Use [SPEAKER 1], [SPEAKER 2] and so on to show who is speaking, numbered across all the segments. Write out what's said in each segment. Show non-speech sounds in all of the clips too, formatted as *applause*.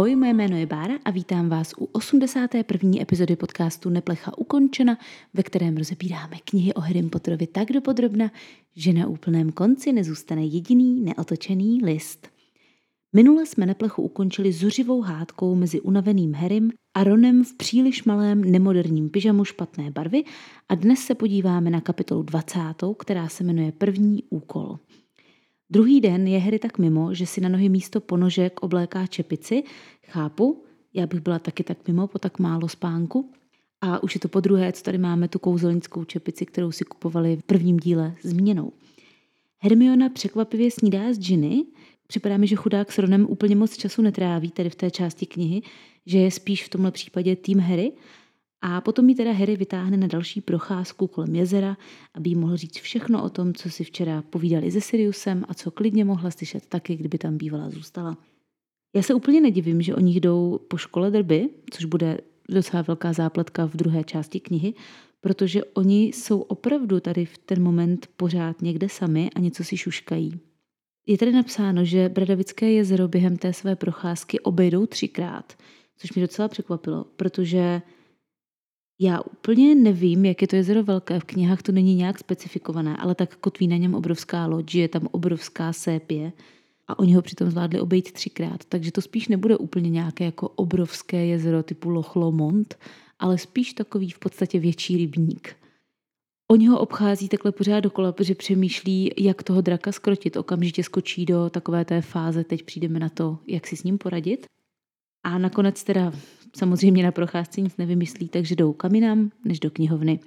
[SPEAKER 1] Ahoj, moje jméno je Bára a vítám vás u 81. epizody podcastu Neplecha ukončena, ve kterém rozebíráme knihy o Harry Potterovi tak dopodrobna, že na úplném konci nezůstane jediný neotočený list. Minule jsme Neplechu ukončili zuřivou hádkou mezi unaveným Harrym a Ronem v příliš malém nemoderním pyžamu špatné barvy a dnes se podíváme na kapitolu 20., která se jmenuje První úkol – Druhý den je Harry tak mimo, že si na nohy místo ponožek obléká čepici. Chápu, já bych byla taky tak mimo po tak málo spánku. A už je to po druhé, co tady máme tu kouzelnickou čepici, kterou si kupovali v prvním díle zmíněnou. Hermiona překvapivě snídá z Ginny. Připadá mi, že chudák s Ronem úplně moc času netráví tady v té části knihy, že je spíš v tomhle případě tým Harry – a potom ji teda Harry vytáhne na další procházku kolem jezera, aby jí mohl říct všechno o tom, co si včera povídali se Siriusem a co klidně mohla slyšet taky, kdyby tam bývala zůstala. Já se úplně nedivím, že oni jdou po škole drby, což bude docela velká zápletka v druhé části knihy, protože oni jsou opravdu tady v ten moment pořád někde sami a něco si šuškají. Je tady napsáno, že Bradavické jezero během té své procházky obejdou třikrát, což mě docela překvapilo, protože já úplně nevím, jak je to jezero velké, v knihách to není nějak specifikované, ale tak kotví na něm obrovská loď, je tam obrovská sépě a oni ho přitom zvládli obejít třikrát, takže to spíš nebude úplně nějaké jako obrovské jezero typu Loch Lomond, ale spíš takový v podstatě větší rybník. Oni ho obchází takhle pořád dokola, protože přemýšlí, jak toho draka skrotit. Okamžitě skočí do takové té fáze, teď přijdeme na to, jak si s ním poradit. A nakonec teda samozřejmě na procházce nic nevymyslí, takže jdou kam jinam než do knihovny.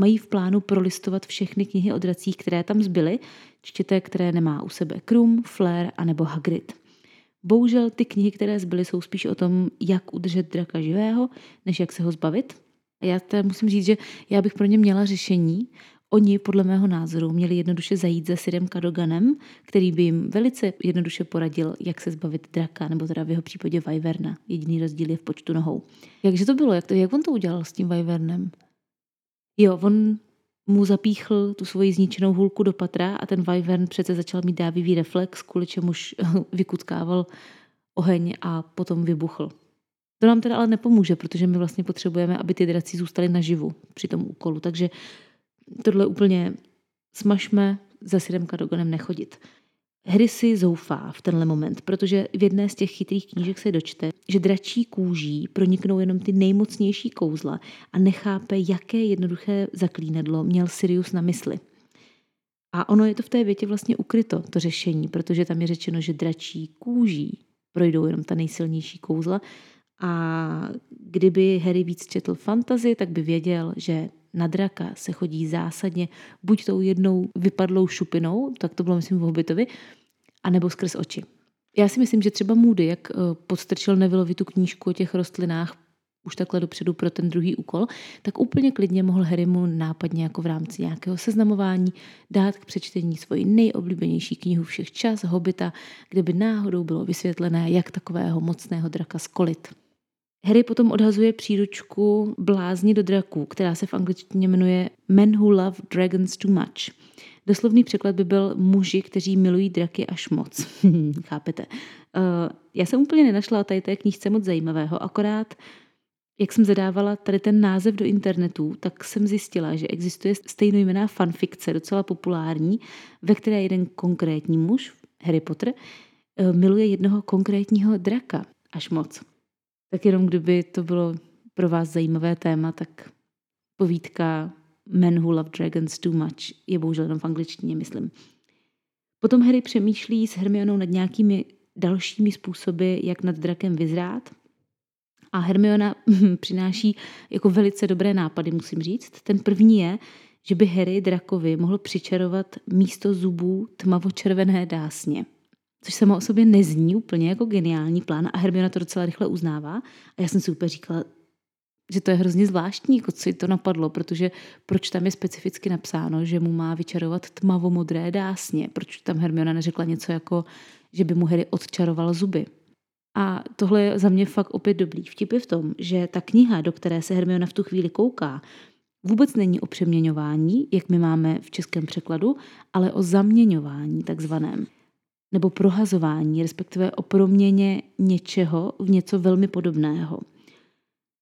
[SPEAKER 1] Mají v plánu prolistovat všechny knihy o dracích, které tam zbyly, čtěte, které nemá u sebe Krum, Flair a nebo Hagrid. Bohužel ty knihy, které zbyly, jsou spíš o tom, jak udržet draka živého, než jak se ho zbavit. A já teda musím říct, že já bych pro ně měla řešení, Oni, podle mého názoru, měli jednoduše zajít za Sirem Kadoganem, který by jim velice jednoduše poradil, jak se zbavit draka, nebo teda v jeho případě Vyverna. Jediný rozdíl je v počtu nohou. Jakže to bylo? Jak, to, jak on to udělal s tím Vyvernem? Jo, on mu zapíchl tu svoji zničenou hůlku do patra a ten Wyvern přece začal mít dávivý reflex, kvůli čemuž *laughs* vykutkával oheň a potom vybuchl. To nám teda ale nepomůže, protože my vlastně potřebujeme, aby ty draci zůstaly naživu při tom úkolu. Takže tohle úplně smažme, za Sirem Kadoganem nechodit. Harry si zoufá v tenhle moment, protože v jedné z těch chytrých knížek se dočte, že dračí kůží proniknou jenom ty nejmocnější kouzla a nechápe, jaké jednoduché zaklínadlo měl Sirius na mysli. A ono je to v té větě vlastně ukryto, to řešení, protože tam je řečeno, že dračí kůží projdou jenom ta nejsilnější kouzla a kdyby Harry víc četl fantazy, tak by věděl, že na draka se chodí zásadně buď tou jednou vypadlou šupinou, tak to bylo myslím v Hobbitovi, anebo skrz oči. Já si myslím, že třeba Moody, jak eh, podstrčil Nevillovi tu knížku o těch rostlinách už takhle dopředu pro ten druhý úkol, tak úplně klidně mohl Harrymu nápadně jako v rámci nějakého seznamování dát k přečtení svoji nejoblíbenější knihu všech čas, Hobita, kde by náhodou bylo vysvětlené, jak takového mocného draka skolit. Harry potom odhazuje příručku Blázni do draků, která se v angličtině jmenuje Men Who Love Dragons Too Much. Doslovný překlad by byl muži, kteří milují draky až moc. *laughs* Chápete? Uh, já jsem úplně nenašla o tady té knížce moc zajímavého, akorát jak jsem zadávala tady ten název do internetu, tak jsem zjistila, že existuje stejnojmená fanfikce, docela populární, ve které jeden konkrétní muž, Harry Potter, eh, miluje jednoho konkrétního draka až moc. Tak jenom kdyby to bylo pro vás zajímavé téma, tak povídka Men Who Love Dragons Too Much je bohužel jenom v angličtině, myslím. Potom Harry přemýšlí s Hermionou nad nějakými dalšími způsoby, jak nad drakem vyzrát. A Hermiona *laughs* přináší jako velice dobré nápady, musím říct. Ten první je, že by Harry drakovi mohl přičarovat místo zubů tmavočervené dásně což samo o sobě nezní úplně jako geniální plán a Hermiona to docela rychle uznává. A já jsem si úplně říkala, že to je hrozně zvláštní, jako co jí to napadlo, protože proč tam je specificky napsáno, že mu má vyčarovat tmavomodré dásně, proč tam Hermiona neřekla něco jako, že by mu Harry odčaroval zuby. A tohle je za mě fakt opět dobrý. Vtip je v tom, že ta kniha, do které se Hermiona v tu chvíli kouká, vůbec není o přeměňování, jak my máme v českém překladu, ale o zaměňování takzvaném. Nebo prohazování, respektive o proměně něčeho v něco velmi podobného.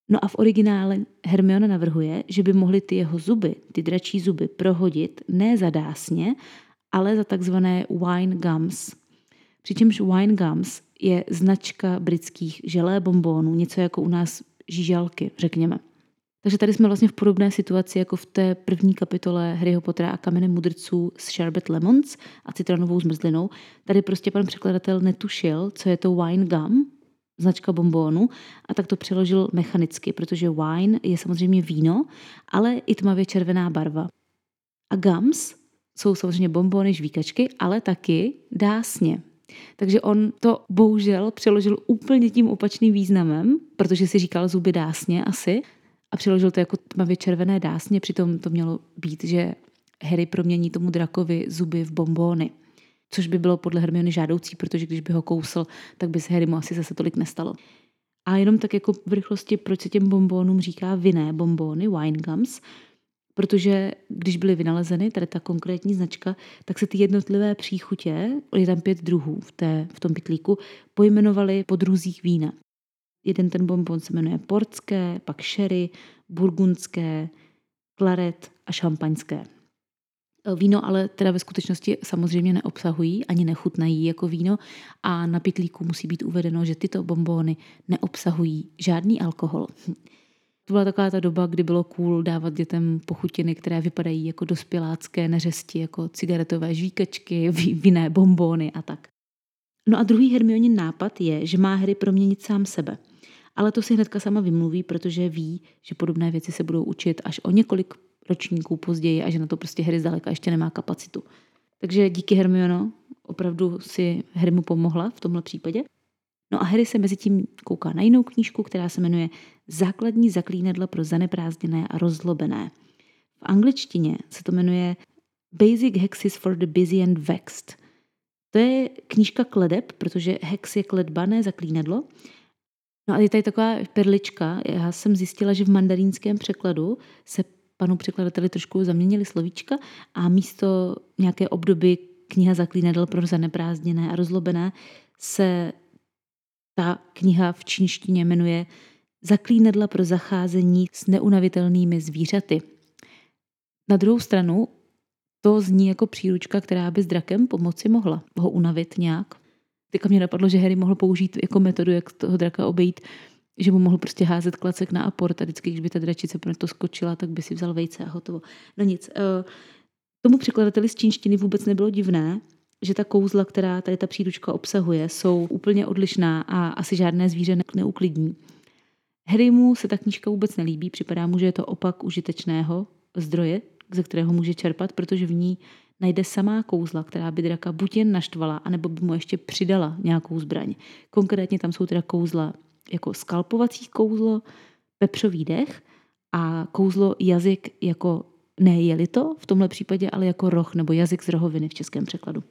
[SPEAKER 1] No a v originále Hermiona navrhuje, že by mohly ty jeho zuby, ty dračí zuby, prohodit ne za dásně, ale za takzvané wine gums. Přičemž wine gums je značka britských želé bombónů, něco jako u nás žížalky, řekněme. Takže tady jsme vlastně v podobné situaci jako v té první kapitole Harryho Pottera a kamene mudrců s Sherbet Lemons a citronovou zmrzlinou. Tady prostě pan překladatel netušil, co je to wine gum, značka bombónu, a tak to přeložil mechanicky, protože wine je samozřejmě víno, ale i tmavě červená barva. A gums jsou samozřejmě bombóny, žvíkačky, ale taky dásně. Takže on to bohužel přeložil úplně tím opačným významem, protože si říkal zuby dásně asi, a přeložil to jako tmavě červené dásně, přitom to mělo být, že Harry promění tomu drakovi zuby v bombóny. Což by bylo podle Hermiony žádoucí, protože když by ho kousl, tak by se Harrymu asi zase tolik nestalo. A jenom tak jako v rychlosti, proč se těm bombónům říká vinné bombóny, wine gums, protože když byly vynalezeny, tady ta konkrétní značka, tak se ty jednotlivé příchutě, je tam pět druhů v, té, v tom pitlíku, pojmenovaly po druzích vína. Jeden ten bonbon se jmenuje portské, pak sherry, burgundské, klaret a šampaňské. Víno ale teda ve skutečnosti samozřejmě neobsahují, ani nechutnají jako víno a na pitlíku musí být uvedeno, že tyto bombóny neobsahují žádný alkohol. To byla taková ta doba, kdy bylo cool dávat dětem pochutiny, které vypadají jako dospělácké neřesti, jako cigaretové žvíkačky, *laughs* vinné bombóny a tak. No a druhý Hermionin nápad je, že má Harry proměnit sám sebe – ale to si hnedka sama vymluví, protože ví, že podobné věci se budou učit až o několik ročníků později a že na to prostě Harry zdaleka ještě nemá kapacitu. Takže díky Hermiono, opravdu si Harry mu pomohla v tomhle případě. No a Harry se mezi tím kouká na jinou knížku, která se jmenuje Základní zaklínedla pro zaneprázdněné a rozlobené. V angličtině se to jmenuje Basic Hexes for the Busy and Vexed. To je knížka kledeb, protože hex je kledba, ne zaklínedlo. No a je tady taková perlička. Já jsem zjistila, že v mandarínském překladu se panu překladateli trošku zaměnili slovíčka a místo nějaké obdoby kniha Zaklínadel pro zaneprázdněné a rozlobené se ta kniha v čínštině jmenuje Zaklínadla pro zacházení s neunavitelnými zvířaty. Na druhou stranu to zní jako příručka, která by s drakem pomoci mohla ho unavit nějak. Teďka mě napadlo, že Harry mohl použít jako metodu, jak toho draka obejít, že mu mohl prostě házet klacek na aport a vždycky, když by ta dračice pro to skočila, tak by si vzal vejce a hotovo. No nic. Uh, tomu překladateli z čínštiny vůbec nebylo divné, že ta kouzla, která tady ta příručka obsahuje, jsou úplně odlišná a asi žádné zvíře neuklidní. Harrymu se ta knížka vůbec nelíbí, připadá mu, že je to opak užitečného zdroje, ze kterého může čerpat, protože v ní najde samá kouzla, která by draka buď jen naštvala, anebo by mu ještě přidala nějakou zbraň. Konkrétně tam jsou teda kouzla jako skalpovací kouzlo, pepřový dech a kouzlo jazyk jako ne jeli to v tomhle případě, ale jako roh nebo jazyk z rohoviny v českém překladu.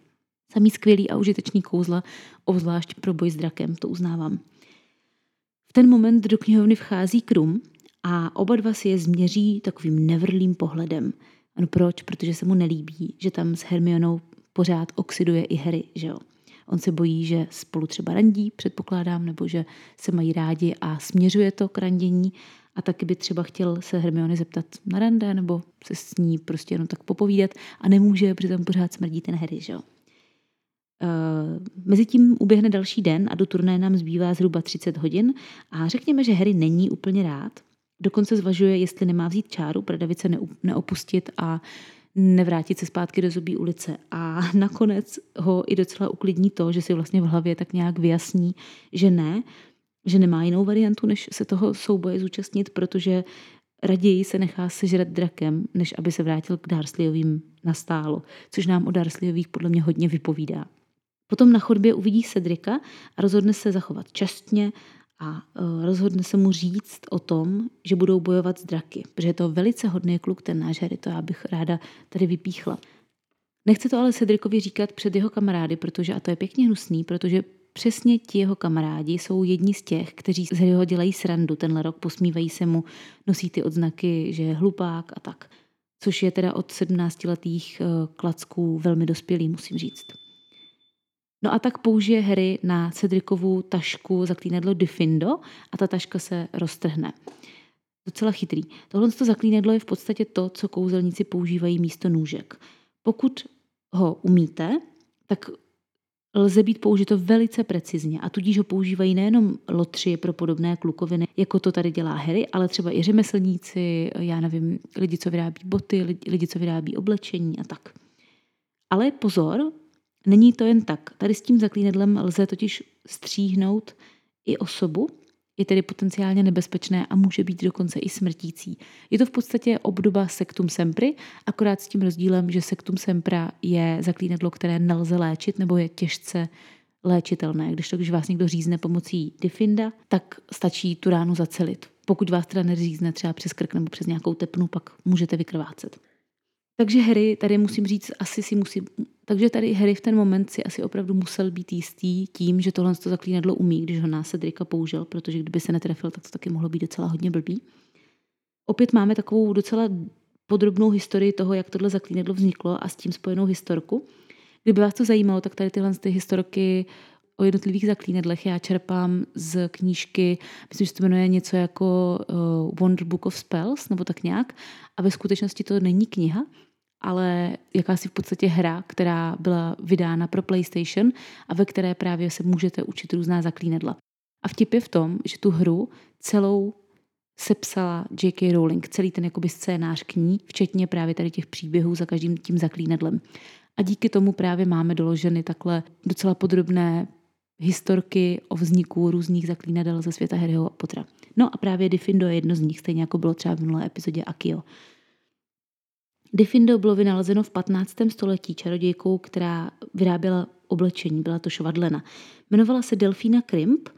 [SPEAKER 1] Samý skvělý a užitečný kouzla, obzvlášť pro boj s drakem, to uznávám. V ten moment do knihovny vchází Krum a oba dva si je změří takovým nevrlým pohledem – ano, proč? Protože se mu nelíbí, že tam s Hermionou pořád oxiduje i Harry, že jo. On se bojí, že spolu třeba randí, předpokládám, nebo že se mají rádi a směřuje to k randění a taky by třeba chtěl se Hermiony zeptat na rande nebo se s ní prostě jenom tak popovídat a nemůže, protože tam pořád smrdí ten Harry, že jo. Uh, Mezitím uběhne další den a do turné nám zbývá zhruba 30 hodin a řekněme, že Harry není úplně rád, Dokonce zvažuje, jestli nemá vzít čáru pro Davice neopustit a nevrátit se zpátky do zubí ulice. A *laughs* nakonec ho i docela uklidní to, že si vlastně v hlavě tak nějak vyjasní, že ne, že nemá jinou variantu, než se toho souboje zúčastnit, protože raději se nechá sežrat drakem, než aby se vrátil k Darsleyovým nastálo, což nám o Darsleyových podle mě hodně vypovídá. Potom na chodbě uvidí Cedrika a rozhodne se zachovat čestně a e, rozhodne se mu říct o tom, že budou bojovat s draky, protože je to velice hodný kluk, ten náš Harry, to já bych ráda tady vypíchla. Nechce to ale Cedrikovi říkat před jeho kamarády, protože, a to je pěkně hnusný, protože přesně ti jeho kamarádi jsou jedni z těch, kteří z Harryho dělají srandu tenhle rok, posmívají se mu, nosí ty odznaky, že je hlupák a tak. Což je teda od 17 letých e, klacků velmi dospělý, musím říct. No a tak použije Harry na Cedrikovu tašku zaklínadlo Diffindo a ta taška se roztrhne. Docela chytrý. Tohle to zaklínadlo je v podstatě to, co kouzelníci používají místo nůžek. Pokud ho umíte, tak lze být použito velice precizně a tudíž ho používají nejenom lotři pro podobné klukoviny, jako to tady dělá Harry, ale třeba i řemeslníci, já nevím, lidi, co vyrábí boty, lidi, co vyrábí oblečení a tak. Ale pozor, není to jen tak. Tady s tím zaklínedlem lze totiž stříhnout i osobu, je tedy potenciálně nebezpečné a může být dokonce i smrtící. Je to v podstatě obdoba sektum sempry, akorát s tím rozdílem, že sektum sempra je zaklínadlo, které nelze léčit nebo je těžce léčitelné. Když to, když vás někdo řízne pomocí Diffinda, tak stačí tu ránu zacelit. Pokud vás teda neřízne třeba přes krk nebo přes nějakou tepnu, pak můžete vykrvácet. Takže Harry, tady musím říct, asi si musí, takže tady Harry v ten moment si asi opravdu musel být jistý tím, že tohle to zaklínadlo umí, když ho na Cedrika použil, protože kdyby se netrefil, tak to taky mohlo být docela hodně blbý. Opět máme takovou docela podrobnou historii toho, jak tohle zaklínadlo vzniklo a s tím spojenou historku. Kdyby vás to zajímalo, tak tady tyhle ty historky o jednotlivých zaklínadlech já čerpám z knížky, myslím, že to jmenuje něco jako uh, Wonder Book of Spells, nebo tak nějak. A ve skutečnosti to není kniha, ale jakási v podstatě hra, která byla vydána pro PlayStation a ve které právě se můžete učit různá zaklínadla. A vtip je v tom, že tu hru celou sepsala J.K. Rowling, celý ten jakoby scénář k ní, včetně právě tady těch příběhů za každým tím zaklínadlem. A díky tomu právě máme doloženy takhle docela podrobné historky o vzniku různých zaklínadel ze světa Harryho Pottera. No a právě Diffindo je jedno z nich, stejně jako bylo třeba v minulé epizodě Akio. Diffindo bylo vynalezeno v 15. století čarodějkou, která vyráběla oblečení, byla to švadlena. Jmenovala se Delfína Krimp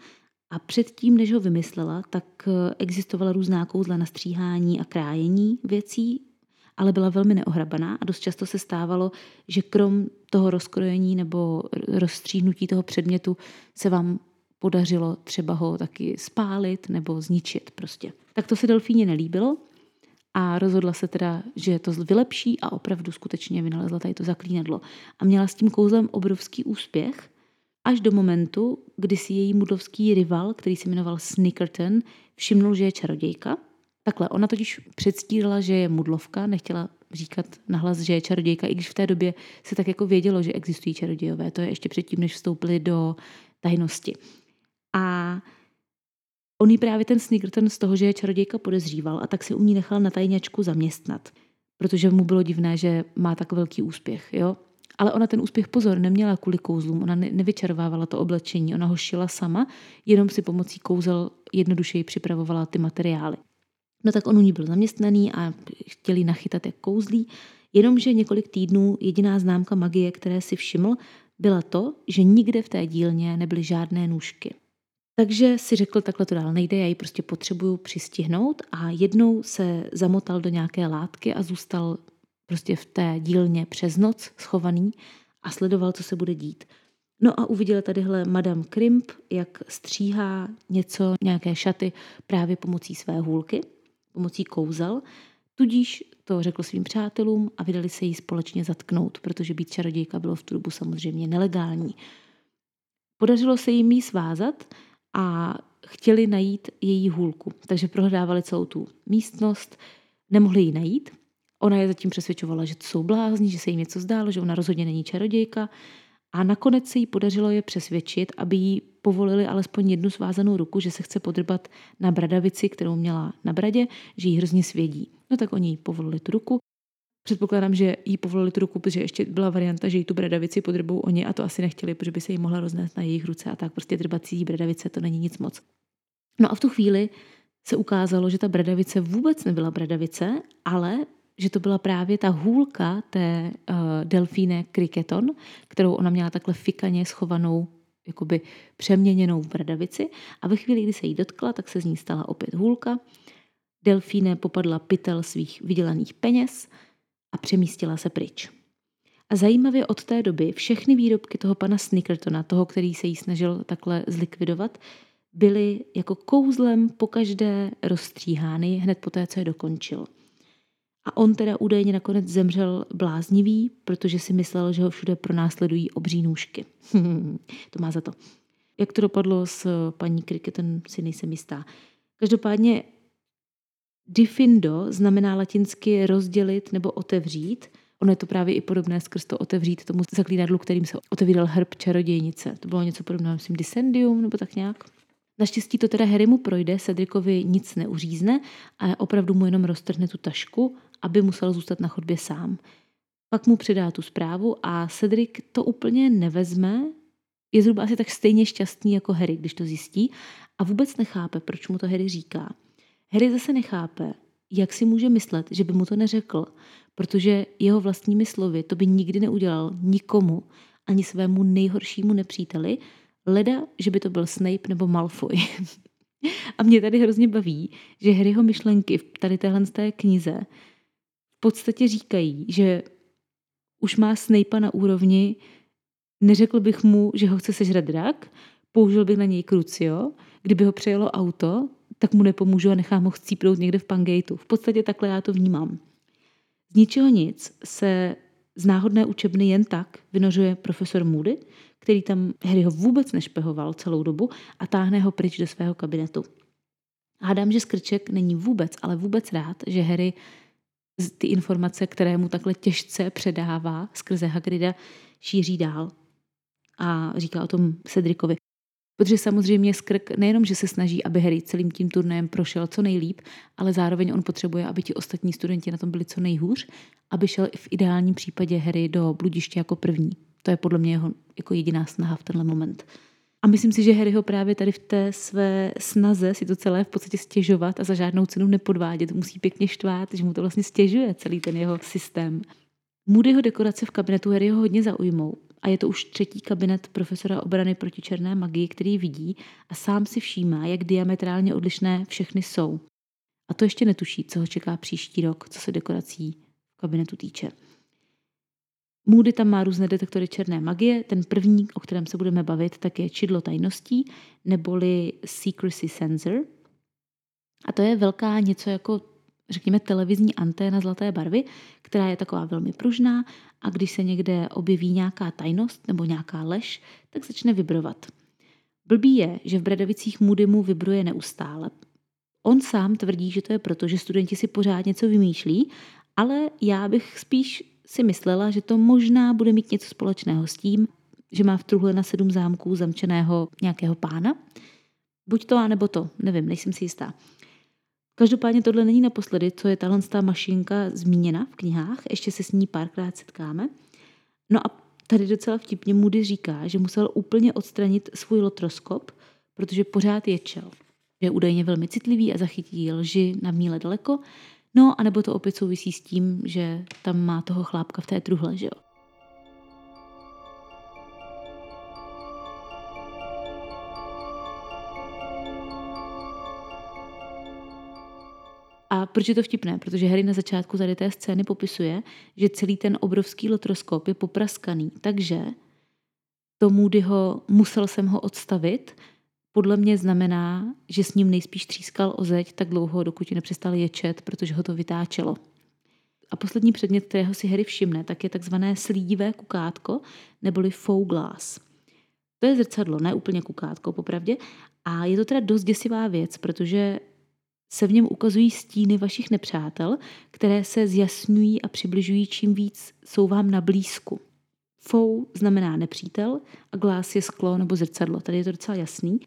[SPEAKER 1] a předtím, než ho vymyslela, tak eh, existovala různá kouzla na stříhání a krájení věcí, ale byla velmi neohrabaná a dost často se stávalo, že krom toho rozkrojení nebo rozstříhnutí toho předmětu se vám podařilo třeba ho taky spálit nebo zničit prostě. Tak to se delfíně nelíbilo a rozhodla se teda, že to vylepší a opravdu skutečně vynalezla tady to zaklínadlo. A měla s tím kouzlem obrovský úspěch, až do momentu, kdy si její mudlovský rival, který se jmenoval Snickerton, všimnul, že je čarodějka. Takhle, ona totiž předstírala, že je mudlovka, nechtěla říkat nahlas, že je čarodějka, i když v té době se tak jako vědělo, že existují čarodějové. To je ještě předtím, než vstoupili do tajnosti. A On jí právě ten Snickerton z toho, že je čarodějka podezříval a tak si u ní nechal na tajňačku zaměstnat, protože mu bylo divné, že má tak velký úspěch. Jo? Ale ona ten úspěch pozor neměla kvůli kouzlům, ona nevyčervávala to oblečení, ona ho šila sama, jenom si pomocí kouzel jednodušeji připravovala ty materiály. No tak on u ní byl zaměstnaný a chtěli nachytat jak kouzlí, jenomže několik týdnů jediná známka magie, které si všiml, byla to, že nikde v té dílně nebyly žádné nůžky. Takže si řekl, takhle to dál nejde, já ji prostě potřebuju přistihnout a jednou se zamotal do nějaké látky a zůstal prostě v té dílně přes noc schovaný a sledoval, co se bude dít. No a uviděl tadyhle Madame Krimp, jak stříhá něco, nějaké šaty právě pomocí své hůlky, pomocí kouzel. Tudíž to řekl svým přátelům a vydali se jí společně zatknout, protože být čarodějka bylo v tu dobu samozřejmě nelegální. Podařilo se jim jí svázat a chtěli najít její hůlku. Takže prohledávali celou tu místnost, nemohli ji najít. Ona je zatím přesvědčovala, že to jsou blázni, že se jim něco zdálo, že ona rozhodně není čarodějka. A nakonec se jí podařilo je přesvědčit, aby jí povolili alespoň jednu svázanou ruku, že se chce podrbat na bradavici, kterou měla na bradě, že jí hrozně svědí. No tak oni jí povolili tu ruku Předpokládám, že jí povolili tu ruku, protože ještě byla varianta, že jí tu bradavici podrbou oni a to asi nechtěli, protože by se jí mohla roznést na jejich ruce a tak prostě drbací bradavice to není nic moc. No a v tu chvíli se ukázalo, že ta bradavice vůbec nebyla bradavice, ale že to byla právě ta hůlka té uh, delfíne kriketon, kterou ona měla takhle fikaně schovanou, jakoby přeměněnou v bradavici a ve chvíli, kdy se jí dotkla, tak se z ní stala opět hůlka. Delfíne popadla pytel svých vydělaných peněz, a přemístila se pryč. A zajímavě od té doby všechny výrobky toho pana Snickertona, toho, který se jí snažil takhle zlikvidovat, byly jako kouzlem pokaždé rozstříhány hned po té, co je dokončil. A on teda údajně nakonec zemřel bláznivý, protože si myslel, že ho všude pronásledují obří nůžky. *laughs* to má za to. Jak to dopadlo s paní Kriketem, si nejsem jistá. Každopádně Difindo znamená latinsky rozdělit nebo otevřít. Ono je to právě i podobné skrz to otevřít tomu zaklínadlu, kterým se otevíral hrb čarodějnice. To bylo něco podobného, myslím, Disendium nebo tak nějak. Naštěstí to teda Harrymu projde, Cedricovi nic neuřízne a opravdu mu jenom roztrhne tu tašku, aby musel zůstat na chodbě sám. Pak mu předá tu zprávu a Cedric to úplně nevezme, je zhruba asi tak stejně šťastný jako Harry, když to zjistí a vůbec nechápe, proč mu to Harry říká. Harry zase nechápe, jak si může myslet, že by mu to neřekl, protože jeho vlastními slovy to by nikdy neudělal nikomu, ani svému nejhoršímu nepříteli, leda, že by to byl Snape nebo Malfoy. *laughs* A mě tady hrozně baví, že Harryho myšlenky v tady téhle té knize v podstatě říkají, že už má Snape na úrovni, neřekl bych mu, že ho chce sežrat drak, použil bych na něj krucio, kdyby ho přejelo auto, tak mu nepomůžu a nechám ho chcípnout někde v Pangejtu. V podstatě takhle já to vnímám. Z ničeho nic se z náhodné učebny jen tak vynořuje profesor Moody, který tam Harryho vůbec nešpehoval celou dobu a táhne ho pryč do svého kabinetu. Hádám, že Skrček není vůbec, ale vůbec rád, že Harry ty informace, které mu takhle těžce předává skrze Hagrida, šíří dál. A říká o tom Cedricovi. Protože samozřejmě Skrk nejenom, že se snaží, aby Harry celým tím turnajem prošel co nejlíp, ale zároveň on potřebuje, aby ti ostatní studenti na tom byli co nejhůř, aby šel i v ideálním případě Harry do bludiště jako první. To je podle mě jeho jako jediná snaha v tenhle moment. A myslím si, že Harry ho právě tady v té své snaze si to celé v podstatě stěžovat a za žádnou cenu nepodvádět musí pěkně štvát, že mu to vlastně stěžuje celý ten jeho systém. Moodyho dekorace v kabinetu Harryho hodně zaujmou a je to už třetí kabinet profesora obrany proti černé magii, který vidí a sám si všímá, jak diametrálně odlišné všechny jsou. A to ještě netuší, co ho čeká příští rok, co se dekorací v kabinetu týče. Moody tam má různé detektory černé magie. Ten první, o kterém se budeme bavit, tak je čidlo tajností, neboli Secrecy Sensor. A to je velká něco jako, řekněme, televizní anténa zlaté barvy, která je taková velmi pružná a když se někde objeví nějaká tajnost nebo nějaká lež, tak začne vibrovat. Blbý je, že v Bradavicích Moody mu vibruje neustále. On sám tvrdí, že to je proto, že studenti si pořád něco vymýšlí, ale já bych spíš si myslela, že to možná bude mít něco společného s tím, že má v truhle na sedm zámků zamčeného nějakého pána. Buď to, anebo to, nevím, nejsem si jistá. Každopádně tohle není naposledy, co je tahle mašinka zmíněna v knihách, ještě se s ní párkrát setkáme. No a tady docela vtipně Moody říká, že musel úplně odstranit svůj lotroskop, protože pořád ječel. Je údajně velmi citlivý a zachytí lži na míle daleko, No, anebo to opět souvisí s tím, že tam má toho chlápka v té truhle, že jo. Proč je to vtipné? Protože Harry na začátku tady té scény popisuje, že celý ten obrovský lotroskop je popraskaný, takže to Moodyho musel jsem ho odstavit, podle mě znamená, že s ním nejspíš třískal o zeď tak dlouho, dokud nepřestal ječet, protože ho to vytáčelo. A poslední předmět, kterého si Harry všimne, tak je takzvané slídivé kukátko, neboli faux glass. To je zrcadlo, ne úplně kukátko, popravdě. A je to teda dost děsivá věc, protože se v něm ukazují stíny vašich nepřátel, které se zjasňují a přibližují čím víc jsou vám na blízku. Fou znamená nepřítel a glás je sklo nebo zrcadlo. Tady je to docela jasný.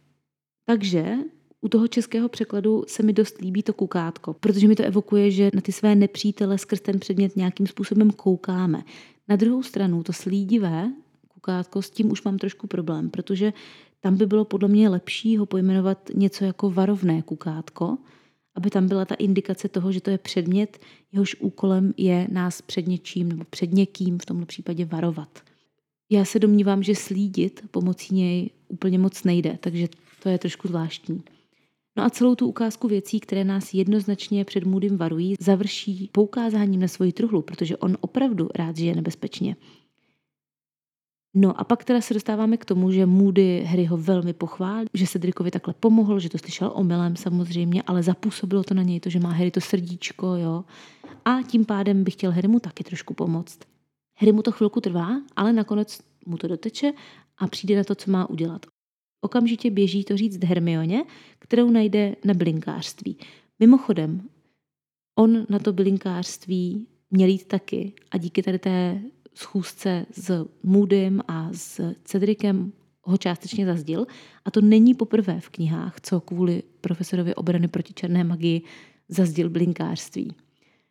[SPEAKER 1] Takže u toho českého překladu se mi dost líbí to kukátko, protože mi to evokuje, že na ty své nepřítele skrz ten předmět nějakým způsobem koukáme. Na druhou stranu to slídivé kukátko, s tím už mám trošku problém, protože tam by bylo podle mě lepší ho pojmenovat něco jako varovné kukátko, aby tam byla ta indikace toho, že to je předmět, jehož úkolem je nás před něčím nebo před někým v tomto případě varovat. Já se domnívám, že slídit pomocí něj úplně moc nejde, takže to je trošku zvláštní. No a celou tu ukázku věcí, které nás jednoznačně před Moodym varují, završí poukázáním na svoji truhlu, protože on opravdu rád žije nebezpečně. No a pak teda se dostáváme k tomu, že Moody Harryho velmi pochválí, že Cedricovi takhle pomohl, že to slyšel omylem samozřejmě, ale zapůsobilo to na něj to, že má Harry to srdíčko, jo. A tím pádem bych chtěl Harrymu taky trošku pomoct. Harry mu to chvilku trvá, ale nakonec mu to doteče a přijde na to, co má udělat. Okamžitě běží to říct Hermioně, kterou najde na blinkářství. Mimochodem, on na to bylinkářství měl jít taky a díky tady té schůzce s Moodym a s Cedricem ho částečně zazdil. A to není poprvé v knihách, co kvůli profesorovi obrany proti černé magii zazdil blinkářství.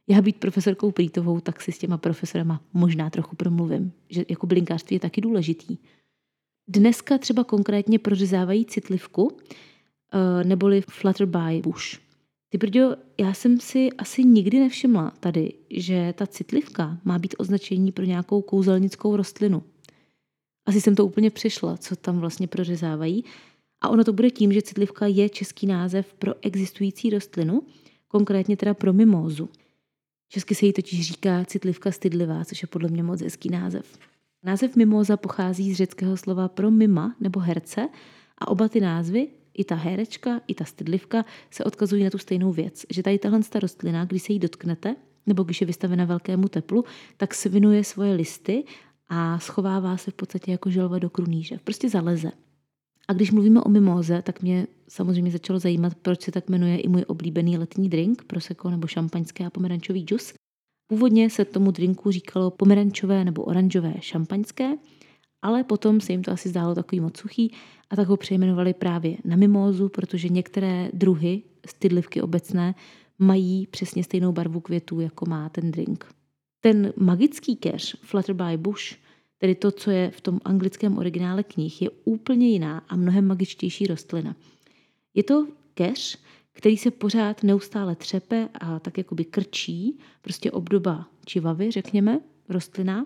[SPEAKER 1] Já být profesorkou Prýtovou, tak si s těma profesorama možná trochu promluvím, že jako blinkářství je taky důležitý. Dneska třeba konkrétně prořezávají citlivku, eh, neboli Flutterby bush. Ty brďo, já jsem si asi nikdy nevšimla tady, že ta citlivka má být označení pro nějakou kouzelnickou rostlinu. Asi jsem to úplně přišla, co tam vlastně prořezávají. A ono to bude tím, že citlivka je český název pro existující rostlinu, konkrétně teda pro mimózu. Česky se jí totiž říká citlivka stydlivá, což je podle mě moc hezký název. Název mimóza pochází z řeckého slova pro mima nebo herce a oba ty názvy, i ta herečka, i ta stydlivka, se odkazují na tu stejnou věc, že tady tahle ta rostlina, když se jí dotknete, nebo když je vystavena velkému teplu, tak svinuje svoje listy a schovává se v podstatě jako želva do kruníže. Prostě zaleze. A když mluvíme o mimóze, tak mě samozřejmě začalo zajímat, proč se tak jmenuje i můj oblíbený letní drink, prosecco nebo šampaňské a pomerančový džus. Původně se tomu drinku říkalo pomerančové nebo oranžové šampaňské, ale potom se jim to asi zdálo takový moc suchý a tak ho přejmenovali právě na mimózu, protože některé druhy stydlivky obecné mají přesně stejnou barvu květů, jako má ten drink. Ten magický keř Flutterby Bush, tedy to, co je v tom anglickém originále knih, je úplně jiná a mnohem magičtější rostlina. Je to keř, který se pořád neustále třepe a tak jakoby krčí, prostě obdoba čivavy, řekněme, rostlina,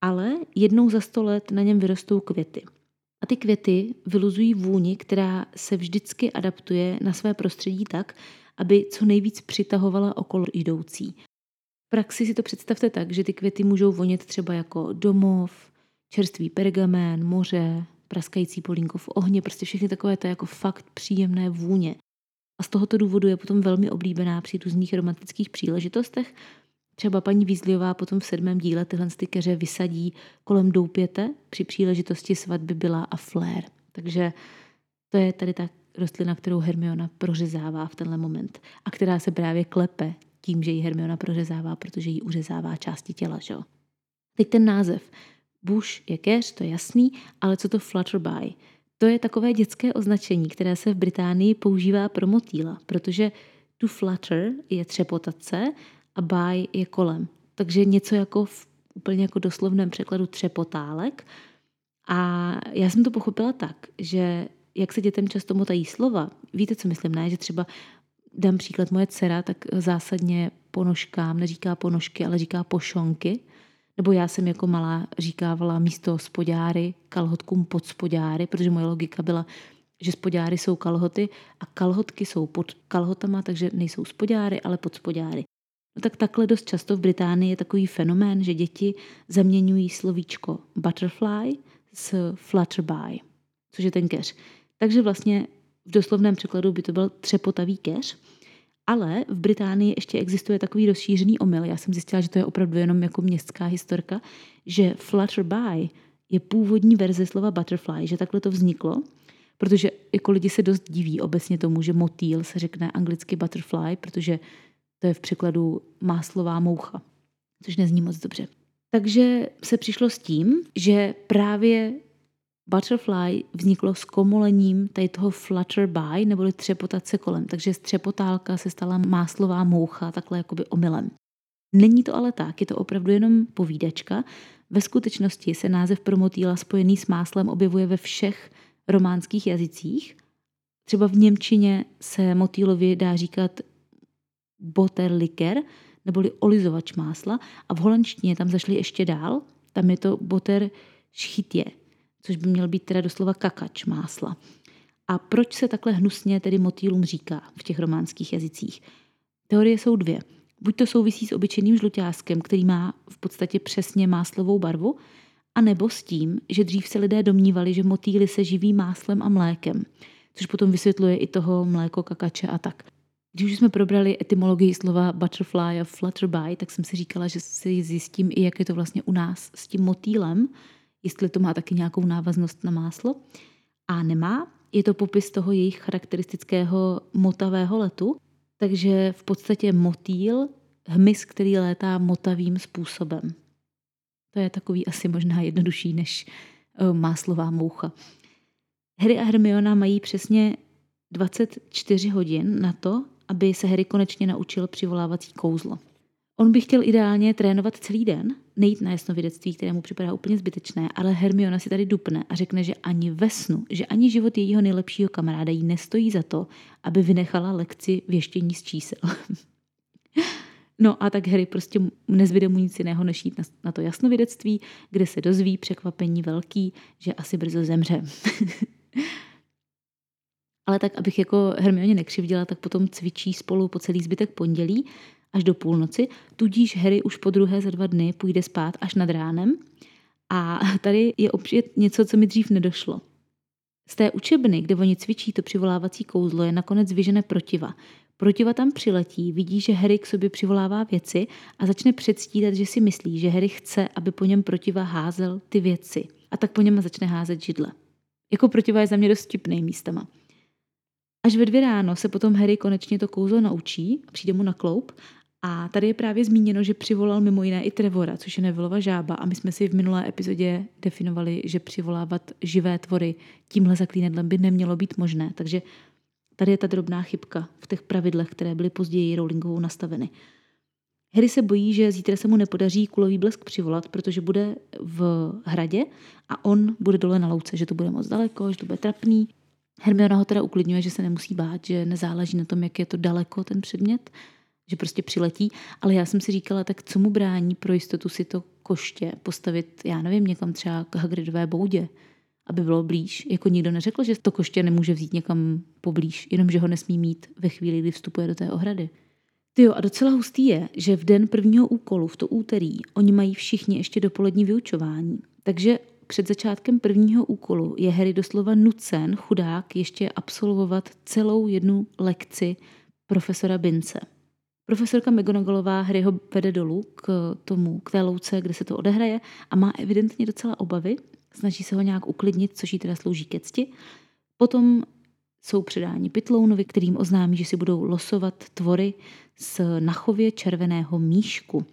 [SPEAKER 1] ale jednou za sto let na něm vyrostou květy. A ty květy vyluzují vůni, která se vždycky adaptuje na své prostředí tak, aby co nejvíc přitahovala okolo jdoucí. V praxi si to představte tak, že ty květy můžou vonět třeba jako domov, čerstvý pergamén, moře, praskající polínko v ohni, prostě všechny takové to jako fakt příjemné vůně. A z tohoto důvodu je potom velmi oblíbená při různých romantických příležitostech. Třeba paní Vízliová potom v sedmém díle tyhle keře vysadí kolem doupěte při příležitosti svatby byla a flér. Takže to je tady ta rostlina, kterou Hermiona prořezává v tenhle moment a která se právě klepe tím, že ji Hermiona prořezává, protože ji uřezává části těla. Že? Teď ten název. Bush je keř, to je jasný, ale co to Flutterby? To je takové dětské označení, které se v Británii používá pro motýla, protože tu flutter je třepotat se a by je kolem. Takže něco jako v úplně jako doslovném překladu třepotálek. A já jsem to pochopila tak, že jak se dětem často motají slova, víte, co myslím, ne? Že třeba dám příklad, moje dcera tak zásadně ponožkám neříká ponožky, ale říká pošonky. Nebo já jsem jako malá říkávala místo spodáry kalhotkům pod spodáry, protože moje logika byla, že spodáry jsou kalhoty a kalhotky jsou pod kalhotama, takže nejsou spodáry, ale pod spodáry. No tak takhle dost často v Británii je takový fenomén, že děti zaměňují slovíčko butterfly s flutterby, což je ten keř. Takže vlastně v doslovném překladu by to byl třepotavý keř, ale v Británii ještě existuje takový rozšířený omyl. Já jsem zjistila, že to je opravdu jenom jako městská historka, že flutterby je původní verze slova butterfly, že takhle to vzniklo, protože jako lidi se dost diví obecně tomu, že motýl se řekne anglicky butterfly, protože to je v překladu máslová moucha, což nezní moc dobře. Takže se přišlo s tím, že právě butterfly vzniklo s komolením tady toho flutterby, neboli třepotat se kolem. Takže z třepotálka se stala máslová moucha, takhle jakoby omylem. Není to ale tak, je to opravdu jenom povídačka. Ve skutečnosti se název pro motýla spojený s máslem objevuje ve všech románských jazycích. Třeba v Němčině se motýlovi dá říkat Botterliker, neboli olizovač másla a v holandštině tam zašli ještě dál, tam je to boter šchitě, což by měl být teda doslova kakač másla. A proč se takhle hnusně tedy motýlům říká v těch románských jazycích? Teorie jsou dvě. Buď to souvisí s obyčejným žluťáskem, který má v podstatě přesně máslovou barvu, a nebo s tím, že dřív se lidé domnívali, že motýly se živí máslem a mlékem, což potom vysvětluje i toho mléko, kakače a tak. Když už jsme probrali etymologii slova butterfly a flutterby, tak jsem si říkala, že si zjistím i, jak je to vlastně u nás s tím motýlem, jestli to má taky nějakou návaznost na máslo. A nemá, je to popis toho jejich charakteristického motavého letu, takže v podstatě motýl, hmyz, který létá motavým způsobem. To je takový asi možná jednodušší než uh, máslová moucha. Harry a Hermiona mají přesně 24 hodin na to, aby se Harry konečně naučil přivolávací kouzlo. On by chtěl ideálně trénovat celý den, nejít na jasnovědectví, které mu připadá úplně zbytečné, ale Hermiona si tady dupne a řekne, že ani ve snu, že ani život jejího nejlepšího kamaráda jí nestojí za to, aby vynechala lekci věštění z čísel. *laughs* no a tak Harry prostě nezbyde mu nic jiného, než jít na, to jasnovědectví, kde se dozví překvapení velký, že asi brzo zemře. *laughs* ale tak, abych jako Hermioně nekřivdila, tak potom cvičí spolu po celý zbytek pondělí až do půlnoci, tudíž Harry už po druhé za dva dny půjde spát až nad ránem. A tady je opět něco, co mi dřív nedošlo. Z té učebny, kde oni cvičí to přivolávací kouzlo, je nakonec vyžené protiva. Protiva tam přiletí, vidí, že Harry k sobě přivolává věci a začne předstírat, že si myslí, že Harry chce, aby po něm protiva házel ty věci. A tak po něm začne házet židle. Jako protiva je za mě dost místama. Až ve dvě ráno se potom Harry konečně to kouzlo naučí, přijde mu na kloup a tady je právě zmíněno, že přivolal mimo jiné i Trevora, což je nevilova žába a my jsme si v minulé epizodě definovali, že přivolávat živé tvory tímhle zaklínedlem by nemělo být možné, takže tady je ta drobná chybka v těch pravidlech, které byly později Rowlingovou nastaveny. Harry se bojí, že zítra se mu nepodaří kulový blesk přivolat, protože bude v hradě a on bude dole na louce, že to bude moc daleko, že to bude trapný. Hermiona ho teda uklidňuje, že se nemusí bát, že nezáleží na tom, jak je to daleko ten předmět, že prostě přiletí, ale já jsem si říkala, tak co mu brání pro jistotu si to koště postavit, já nevím, někam třeba k Hagridové boudě, aby bylo blíž. Jako nikdo neřekl, že to koště nemůže vzít někam poblíž, jenom že ho nesmí mít ve chvíli, kdy vstupuje do té ohrady. Ty a docela hustý je, že v den prvního úkolu, v to úterý, oni mají všichni ještě dopolední vyučování. Takže před začátkem prvního úkolu je Harry doslova nucen, chudák, ještě absolvovat celou jednu lekci profesora Bince. Profesorka McGonagallová Harryho vede dolů k tomu, k té louce, kde se to odehraje a má evidentně docela obavy. Snaží se ho nějak uklidnit, což jí teda slouží ke cti. Potom jsou předáni Pitlounovi, kterým oznámí, že si budou losovat tvory z nachově červeného míšku.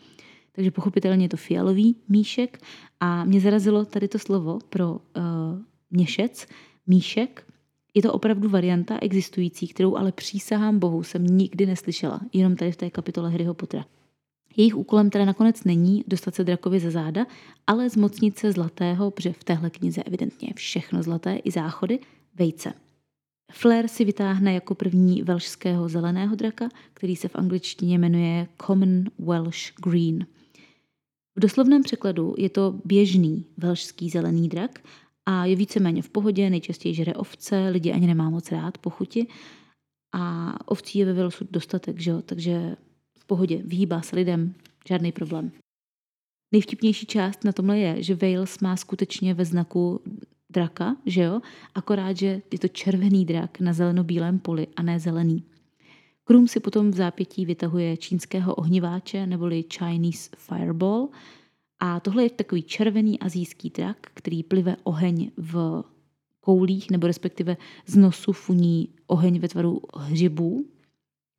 [SPEAKER 1] Takže pochopitelně je to fialový míšek a mě zarazilo tady to slovo pro uh, měšec, míšek, je to opravdu varianta existující, kterou ale přísahám bohu jsem nikdy neslyšela, jenom tady v té kapitole Harryho Pottera. Jejich úkolem teda nakonec není dostat se drakovi za záda, ale zmocnit se zlatého, protože v téhle knize evidentně všechno zlaté i záchody, vejce. Flair si vytáhne jako první velšského zeleného draka, který se v angličtině jmenuje Common Welsh Green. V doslovném překladu je to běžný velšský zelený drak a je víceméně v pohodě, nejčastěji žere ovce, lidi ani nemá moc rád po chuti a ovcí je ve Walesu dostatek, že jo? takže v pohodě, vyhýbá se lidem, žádný problém. Nejvtipnější část na tomhle je, že Wales má skutečně ve znaku draka, že jo? Akorát, že je to červený drak na zeleno-bílém poli a ne zelený. Krum si potom v zápětí vytahuje čínského ohniváče neboli Chinese Fireball – a tohle je takový červený azijský drak, který plive oheň v koulích, nebo respektive z nosu funí oheň ve tvaru hřibů,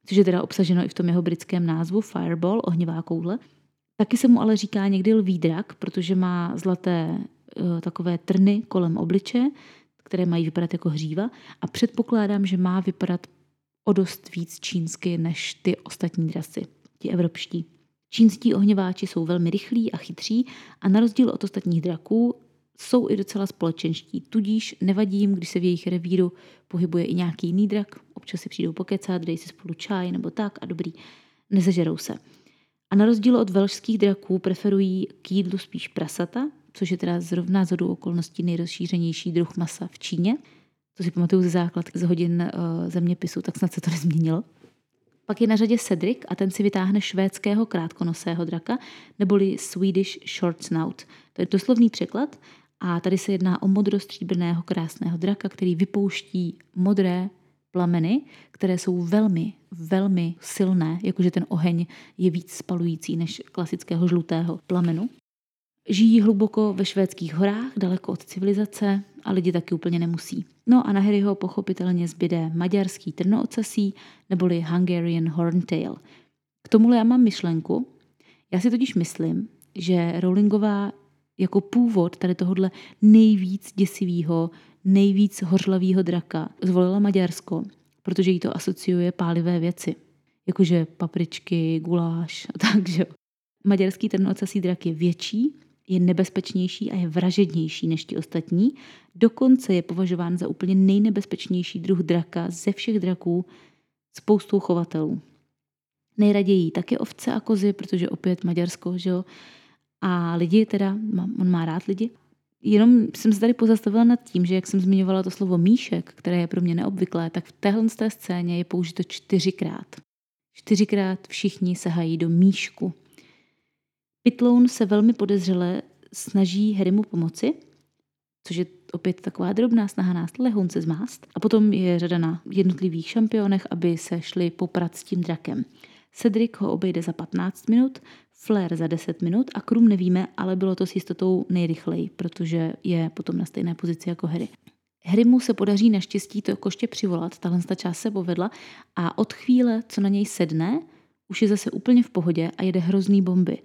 [SPEAKER 1] což je teda obsaženo i v tom jeho britském názvu Fireball, ohnivá koule. Taky se mu ale říká někdy lví drak, protože má zlaté uh, takové trny kolem obliče, které mají vypadat jako hříva a předpokládám, že má vypadat o dost víc čínsky než ty ostatní drasy, ti evropští. Čínští ohňováči jsou velmi rychlí a chytří a na rozdíl od ostatních draků jsou i docela společenští, tudíž nevadí jim, když se v jejich revíru pohybuje i nějaký jiný drak, občas si přijdou pokecat, dej si spolu čaj nebo tak a dobrý, nezažerou se. A na rozdíl od velšských draků preferují k jídlu spíš prasata, což je teda zrovna z okolností nejrozšířenější druh masa v Číně. To si pamatuju ze základ z hodin uh, zeměpisu, tak snad se to nezměnilo. Pak je na řadě Cedric a ten si vytáhne švédského krátkonosého draka, neboli Swedish Short Snout. To je doslovný překlad a tady se jedná o modrostříbrného krásného draka, který vypouští modré plameny, které jsou velmi, velmi silné, jakože ten oheň je víc spalující než klasického žlutého plamenu. Žijí hluboko ve švédských horách, daleko od civilizace a lidi taky úplně nemusí. No a na Harryho pochopitelně zbyde maďarský trnoocasí neboli Hungarian Horntail. K tomu já mám myšlenku. Já si totiž myslím, že Rowlingová jako původ tady tohohle nejvíc děsivého, nejvíc hořlavého draka zvolila Maďarsko, protože jí to asociuje pálivé věci. Jakože papričky, guláš a tak, že Maďarský trnoocasí drak je větší, je nebezpečnější a je vražednější než ti ostatní. Dokonce je považován za úplně nejnebezpečnější druh draka ze všech draků spoustou chovatelů. Nejraději taky ovce a kozy, protože opět Maďarsko, že jo. A lidi teda, on má rád lidi. Jenom jsem se tady pozastavila nad tím, že jak jsem zmiňovala to slovo míšek, které je pro mě neobvyklé, tak v téhle té scéně je použito čtyřikrát. Čtyřikrát všichni sahají do míšku. Pitloun se velmi podezřele snaží Harrymu pomoci, což je opět taková drobná snaha nás lehonce zmást. A potom je řada na jednotlivých šampionech, aby se šli poprat s tím drakem. Cedric ho obejde za 15 minut, Flair za 10 minut a Krum nevíme, ale bylo to s jistotou nejrychleji, protože je potom na stejné pozici jako Harry. Harry mu se podaří naštěstí to koště přivolat, tahle ta část se povedla a od chvíle, co na něj sedne, už je zase úplně v pohodě a jede hrozný bomby.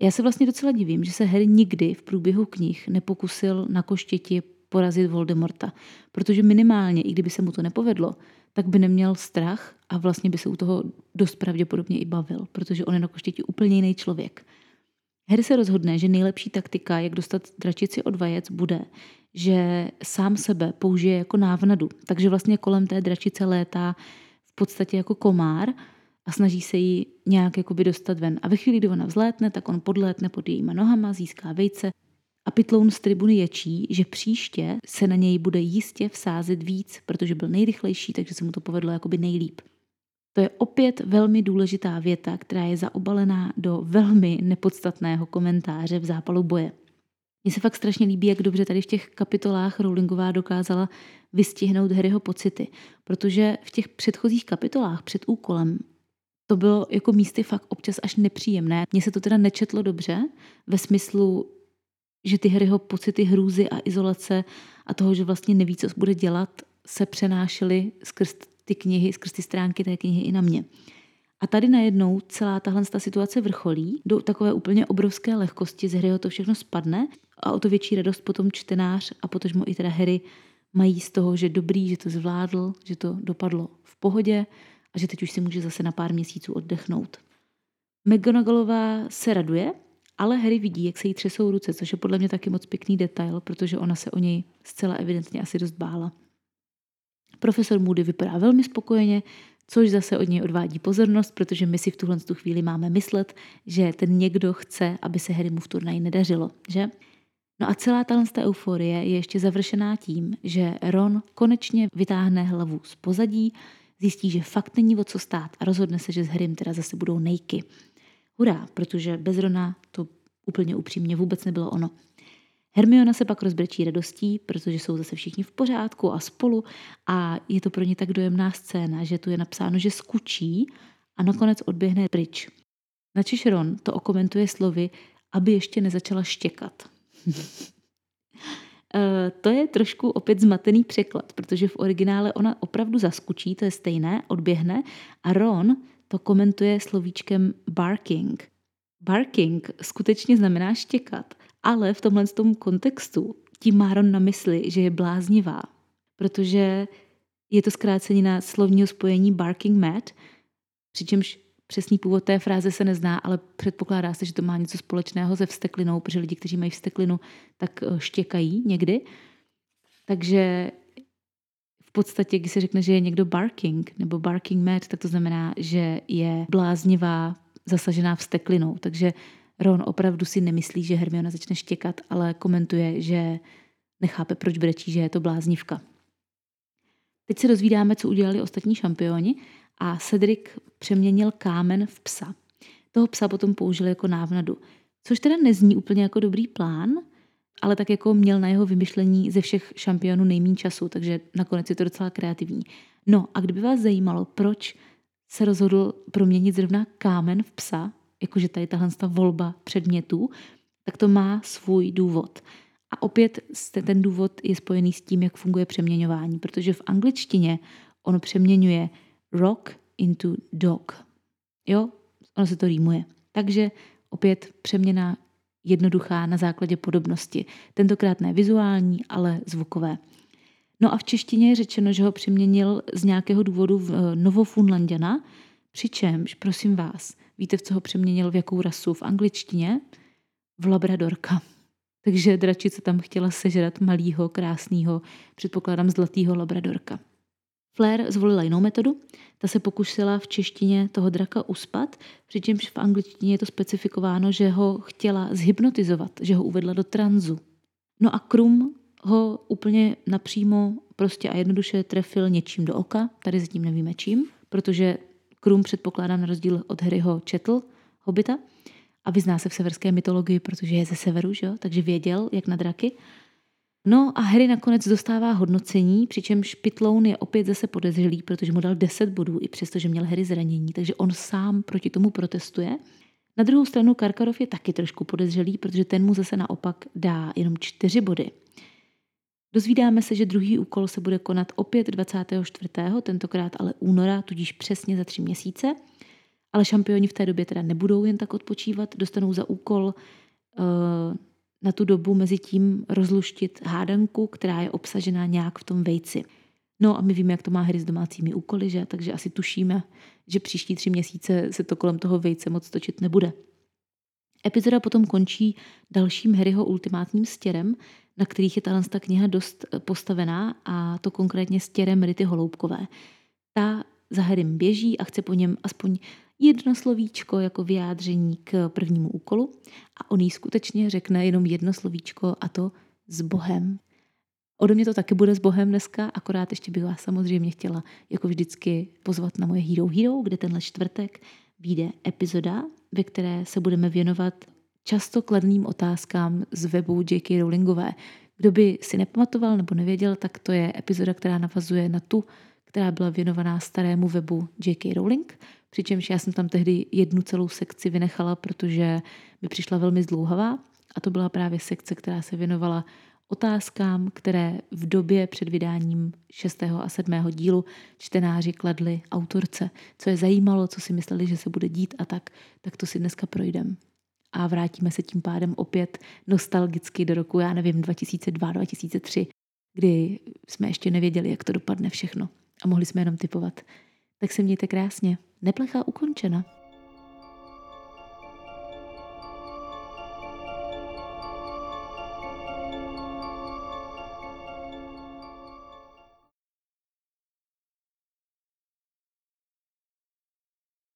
[SPEAKER 1] Já se vlastně docela divím, že se Harry nikdy v průběhu knih nepokusil na koštěti porazit Voldemorta, protože minimálně, i kdyby se mu to nepovedlo, tak by neměl strach a vlastně by se u toho dost pravděpodobně i bavil, protože on je na koštěti úplně jiný člověk. Harry se rozhodne, že nejlepší taktika, jak dostat dračici od vajec, bude, že sám sebe použije jako návnadu. Takže vlastně kolem té dračice létá v podstatě jako komár a snaží se ji nějak jakoby dostat ven. A ve chvíli, kdy ona vzlétne, tak on podlétne pod jejíma nohama, získá vejce a Pitloun z tribuny ječí, že příště se na něj bude jistě vsázet víc, protože byl nejrychlejší, takže se mu to povedlo jakoby nejlíp. To je opět velmi důležitá věta, která je zaobalená do velmi nepodstatného komentáře v zápalu boje. Mně se fakt strašně líbí, jak dobře tady v těch kapitolách Rowlingová dokázala vystihnout Harryho pocity, protože v těch předchozích kapitolách před úkolem to bylo jako místy fakt občas až nepříjemné. Mně se to teda nečetlo dobře, ve smyslu, že ty Harryho pocity hrůzy a izolace a toho, že vlastně neví, co bude dělat, se přenášely skrz ty knihy, skrz ty stránky té knihy i na mě. A tady najednou celá tahle ta situace vrcholí do takové úplně obrovské lehkosti, z Harryho to všechno spadne a o to větší radost potom čtenář a potažmo i teda Harry mají z toho, že dobrý, že to zvládl, že to dopadlo v pohodě a že teď už si může zase na pár měsíců oddechnout. McGonagallová se raduje, ale Harry vidí, jak se jí třesou ruce, což je podle mě taky moc pěkný detail, protože ona se o něj zcela evidentně asi dost bála. Profesor Moody vypadá velmi spokojeně, což zase od něj odvádí pozornost, protože my si v tuhle tu chvíli máme myslet, že ten někdo chce, aby se Harrymu v turnaji nedařilo, že? No a celá ta euforie je ještě završená tím, že Ron konečně vytáhne hlavu z pozadí, zjistí, že fakt není o co stát a rozhodne se, že s Harrym teda zase budou nejky. Hurá, protože bez Rona to úplně upřímně vůbec nebylo ono. Hermiona se pak rozbrečí radostí, protože jsou zase všichni v pořádku a spolu a je to pro ně tak dojemná scéna, že tu je napsáno, že skučí a nakonec odběhne pryč. Načiž Ron to okomentuje slovy, aby ještě nezačala štěkat. *laughs* Eh, to je trošku opět zmatený překlad, protože v originále ona opravdu zaskučí, to je stejné, odběhne a Ron to komentuje slovíčkem barking. Barking skutečně znamená štěkat, ale v tomhle tom kontextu tím má Ron na mysli, že je bláznivá, protože je to zkrácenina slovního spojení barking mad, přičemž přesný původ té fráze se nezná, ale předpokládá se, že to má něco společného se vsteklinou, protože lidi, kteří mají vsteklinu, tak eh, štěkají někdy. Takže v podstatě, když se řekne, že je někdo barking nebo barking mad, tak to znamená, že je bláznivá, zasažená vsteklinou. Takže Ron opravdu si nemyslí, že Hermiona začne štěkat, ale komentuje, že nechápe, proč brečí, že je to bláznivka. Teď se dozvídáme, co udělali ostatní šampioni a Cedric přeměnil kámen v psa. Toho psa potom použil jako návnadu. Což teda nezní úplně jako dobrý plán, ale tak jako měl na jeho vymyšlení ze všech šampionů nejméně času, takže nakonec je to docela kreativní. No a kdyby vás zajímalo, proč se rozhodl proměnit zrovna kámen v psa, jakože tady tahle ta volba předmětů, tak to má svůj důvod. A opět ten důvod je spojený s tím, jak funguje přeměňování, protože v angličtině on přeměňuje rock into dog. Jo, ono se to rýmuje. Takže opět přeměna jednoduchá na základě podobnosti. Tentokrát ne vizuální, ale zvukové. No a v češtině je řečeno, že ho přeměnil z nějakého důvodu v eh, Novofunlandiana, přičemž, prosím vás, víte, v co ho přeměnil, v jakou rasu? V angličtině? V labradorka. Takže dračice tam chtěla sežrat malýho, krásného, předpokládám zlatýho labradorka. Flair zvolila jinou metodu. Ta se pokusila v češtině toho draka uspat, přičemž v angličtině je to specifikováno, že ho chtěla zhypnotizovat, že ho uvedla do tranzu. No a Krum ho úplně napřímo prostě a jednoduše trefil něčím do oka, tady zatím nevíme čím, protože Krum předpokládám na rozdíl od Harryho četl Hobita a vyzná se v severské mytologii, protože je ze severu, že jo? takže věděl, jak na draky. No a Harry nakonec dostává hodnocení, přičemž Pitloun je opět zase podezřelý, protože mu dal 10 bodů, i přesto, že měl Harry zranění, takže on sám proti tomu protestuje. Na druhou stranu Karkarov je taky trošku podezřelý, protože ten mu zase naopak dá jenom 4 body. Dozvídáme se, že druhý úkol se bude konat opět 24. tentokrát ale února, tudíž přesně za tři měsíce. Ale šampioni v té době teda nebudou jen tak odpočívat, dostanou za úkol uh, na tu dobu mezi tím rozluštit hádanku, která je obsažená nějak v tom vejci. No a my víme, jak to má hry s domácími úkoly, že? takže asi tušíme, že příští tři měsíce se to kolem toho vejce moc točit nebude. Epizoda potom končí dalším Harryho ultimátním stěrem, na kterých je ta kniha dost postavená a to konkrétně stěrem Rity Holoubkové. Ta za Harrym běží a chce po něm aspoň jedno slovíčko jako vyjádření k prvnímu úkolu a on jí skutečně řekne jenom jedno slovíčko a to s Bohem. Ode mě to taky bude s Bohem dneska, akorát ještě bych vás samozřejmě chtěla jako vždycky pozvat na moje Hero Hero, kde tenhle čtvrtek vyjde epizoda, ve které se budeme věnovat často kladným otázkám z webu J.K. Rowlingové. Kdo by si nepamatoval nebo nevěděl, tak to je epizoda, která navazuje na tu, která byla věnovaná starému webu J.K. Rowling, přičemž já jsem tam tehdy jednu celou sekci vynechala, protože mi přišla velmi zdlouhavá a to byla právě sekce, která se věnovala otázkám, které v době před vydáním 6. a 7. dílu čtenáři kladli autorce. Co je zajímalo, co si mysleli, že se bude dít a tak, tak to si dneska projdem. A vrátíme se tím pádem opět nostalgicky do roku, já nevím, 2002-2003, kdy jsme ještě nevěděli, jak to dopadne všechno a mohli jsme jenom typovat. Tak se mějte krásně. Neplecha ukončena.